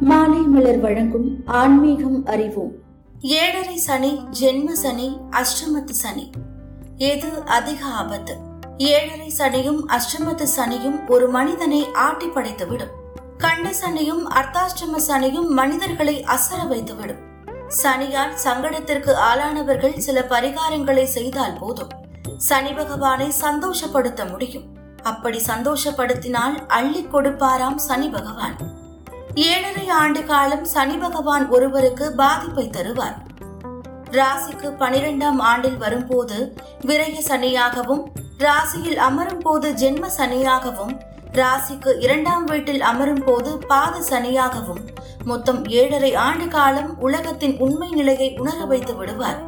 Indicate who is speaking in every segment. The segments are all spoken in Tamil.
Speaker 1: மாலை மலர் வழங்கும் ஆன்மீகம் அறிவோம்.
Speaker 2: ஏழரை சனி ஜென்ம சனி அஷ்டமத்து சனி. எது அதிக ஆபத்து? ஏழரை சனியும் அஷ்டமத்து சனியும் ஒரு மனிதனை ஆட்டி படைத்துவிடும். கண்ட சனியும் அர்த்தாஷ்டம சனியும் மனிதர்களை அசர வைத்துவிடும். சனியால் சங்கடத்திற்கு ஆளானவர்கள் சில பரிகாரங்களை செய்தால் போதும். சனி பகவானை சந்தோஷப்படுத்த முடியும். அப்படி சந்தோஷப்படுத்தினால் அள்ளி கொடுப்பாராம் சனி பகவான். ஏழரை ஆண்டு காலம் சனி பகவான் ஒருவருக்கு பாதிப்பை தருவார். ராசிக்கு பனிரெண்டாம் ஆண்டில் வரும்போது விரய சனியாகவும் ராசியில் அமரும் போது ஜென்ம சனியாகவும் ராசிக்கு இரண்டாம் வீட்டில் அமரும் போது பாத சனியாகவும் மொத்தம் ஏழரை ஆண்டு காலம் உலகத்தின் உண்மை நிலையை உணர வைத்து விடுவார்.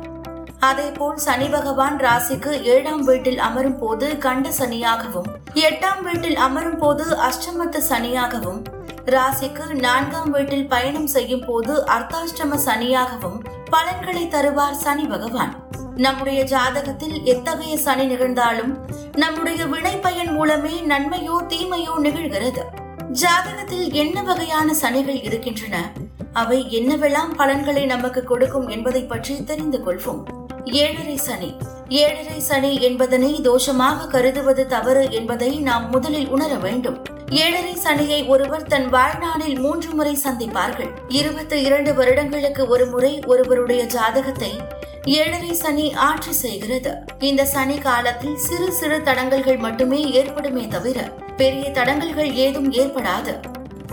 Speaker 2: அதேபோல் சனி பகவான் ராசிக்கு ஏழாம் வீட்டில் அமரும் போது கண்ட சனியாகவும் எட்டாம் வீட்டில் அமரும் போது அஷ்டமத்து சனியாகவும் ராசிக்கு நான்காம் வீட்டில் பயணம் செய்யும் போது அர்த்தாஷ்டம சனியாகவும் பலன்களை தருவார் சனி பகவான். நம்முடைய ஜாதகத்தில் எத்தகைய சனி நிகழ்ந்தாலும் நம்முடைய வினை பயன் மூலமே நன்மையோ தீமையோ நிகழ்கிறது. ஜாதகத்தில் என்ன வகையான சனிகள் இருக்கின்றன? அவை என்னவெல்லாம் பலன்களை நமக்கு கொடுக்கும் என்பதை பற்றி தெரிந்து கொள்வோம். ஏழரை சனி. ஏழரை சனி என்பதனை தோஷமாக கருதுவது தவறு என்பதை நாம் முதலில் உணர வேண்டும். ஏழரை சனியை ஒருவர் தன் வாழ்நாளில் மூன்று முறை சந்திப்பார்கள். இருபத்தி இரண்டு வருடங்களுக்கு ஒரு முறை ஒருவருடைய ஜாதகத்தை ஏழரை சனி ஆட்சி செய்கிறது. இந்த சனி காலத்தில் சிறு சிறு தடங்கல்கள் மட்டுமே ஏற்படுமே தவிர பெரிய தடங்கல்கள் ஏதும் ஏற்படாது.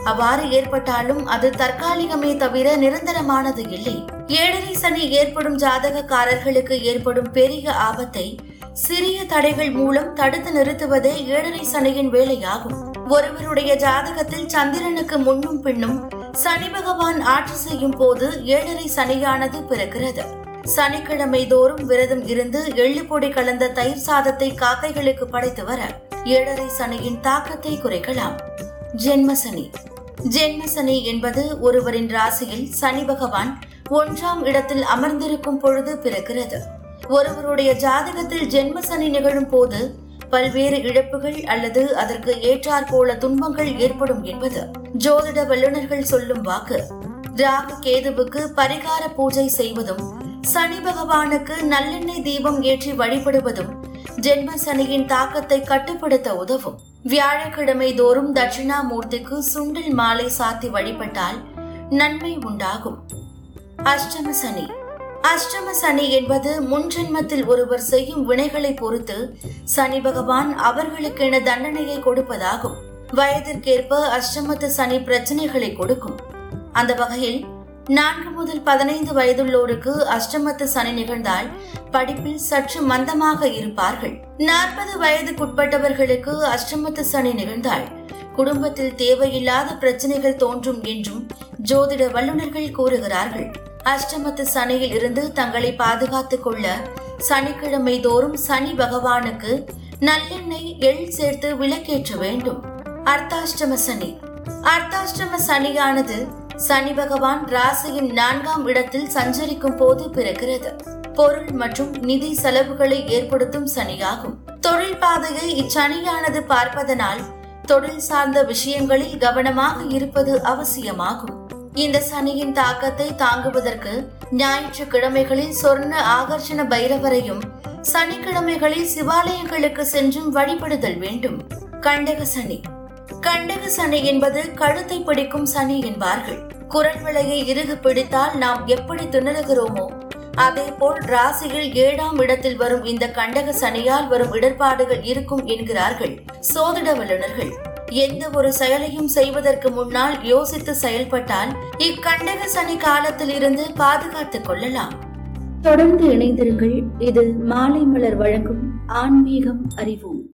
Speaker 2: அவ்வாறு ஏற்பட்டாலும் அது தற்காலிகமே தவிர நிரந்தரமானது இல்லை. ஏழரை சனி ஏற்படும் ஜாதகக்காரர்களுக்கு ஏற்படும் பெரிய ஆபத்தை சிறிய தடைகள் மூலம் தடுத்து நிறுத்துவதே ஏழரை சனியின் வேலையாகும். ஒருவருடைய ஜாதகத்தில் சந்திரனுக்கு முன்னும் பின்னும் சனி பகவான் ஆட்சி செய்யும் போது ஏழரை சனியானது பிறக்கிறது. சனிக்கிழமை தோறும் விரதம் இருந்து எள்ளு பொடி கலந்த தயிர் சாதத்தை காக்கைகளுக்கு படைத்து வர ஏழரை சனியின் தாக்கத்தை குறைக்கலாம். ஜென்ம சனி. ஜென்ம சனி என்பது ஒருவரின் ராசியில் சனி பகவான் ஒன்றாம் இடத்தில் அமர்ந்திருக்கும் பொழுது பிறக்கிறது. ஒருவருடைய ஜாதகத்தில் ஜென்ம சனி நிகழும் போது பல்வேறு இழப்புகள் அல்லது அதற்கு ஏற்றாற்போல துன்பங்கள் ஏற்படும் என்பது ஜோதிட வல்லுநர்கள் சொல்லும் வாக்கு. ராகு கேதுவுக்கு பரிகார பூஜை செய்வதும் சனி பகவானுக்கு நல்லெண்ணெய் தீபம் ஏற்றி வழிபடுவதும் ஜென்ம சனியின் தாக்கத்தை கட்டுப்படுத்த உதவும். வியாழக்கிழமை தோறும் தட்சிணாமூர்த்திக்கு சுண்டில் மாலை சாத்தி வழிபட்டால் நன்மை உண்டாகும். அஷ்டம சனி. அஷ்டம சனி என்பது முன்ஜென்மத்தில் ஒருவர் செய்யும் வினைகளை பொறுத்து சனி பகவான் அவர்களுக்கென தண்டனையை கொடுப்பதாகும். வயதிற்கேற்ப அஷ்டமத்து சனி பிரச்சனைகளை கொடுக்கும். அந்த வகையில் நான்கு முதல் பதினைந்து வயதுள்ளோருக்கு அஷ்டமத்து சனி நிகழ்ந்தால் படிப்பில் சற்று மந்தமாக இருப்பார்கள். நாற்பது வயதுக்குட்பட்டவர்களுக்கு அஷ்டமத்து சனி நிகழ்ந்தால் குடும்பத்தில் தேவையில்லாத பிரச்சனைகள் தோன்றும் என்றும் ஜோதிட வல்லுநர்கள் கூறுகிறார்கள். அஷ்டமத்து சனியில் இருந்து தங்களை பாதுகாத்துக் கொள்ள சனிக்கிழமை தோறும் சனி பகவானுக்கு நல்லெண்ணெய் எள் சேர்த்து விளக்கேற்ற வேண்டும். அர்த்தாஷ்டம சனி. அர்த்தாஷ்டம சனியானது சனி பகவான் ராசியின் நான்காம் இடத்தில் சஞ்சரிக்கும் போது பிறக்கிறது. பொருள் மற்றும் நிதி செலவுகளை ஏற்படுத்தும் சனியாகும். தொழில் பாதையை இச்சனியானது பார்ப்பதனால் தொழில் சார்ந்த விஷயங்களில் கவனமாக இருப்பது அவசியமாகும். இந்த சனியின் தாக்கத்தை தாங்குவதற்கு ஞாயிற்றுக்கிழமைகளில் சொர்ண ஆகர்ஷண பைரவரையும் சனிக்கிழமைகளில் சிவாலயங்களுக்கு சென்றும் வழிபடுதல் வேண்டும். கண்டக சனி. கண்டக சனி என்பது கழுத்தை பிடிக்கும் சனி என்பார்கள். குரல் விலையை இறுகு பிடித்தால் நாம் எப்படி திணறுகிறோமோ அதே போல் ராசியில் ஏழாம் இடத்தில் வரும் இந்த கண்டக சனியால் வரும் இடர்பாடுகள் இருக்கும் என்கிறார்கள் சோதிட வல்லுநர்கள். எந்த ஒரு செயலையும் செய்வதற்கு முன்னால் யோசித்து செயல்பட்டால் இக்கண்டக சனி காலத்தில் இருந்து பாதுகாத்துக் கொள்ளலாம்.
Speaker 1: தொடர்ந்து இணைந்திருங்கள். இது மாலை மலர் வழங்கும் ஆன்மீகம் அறிவோம்.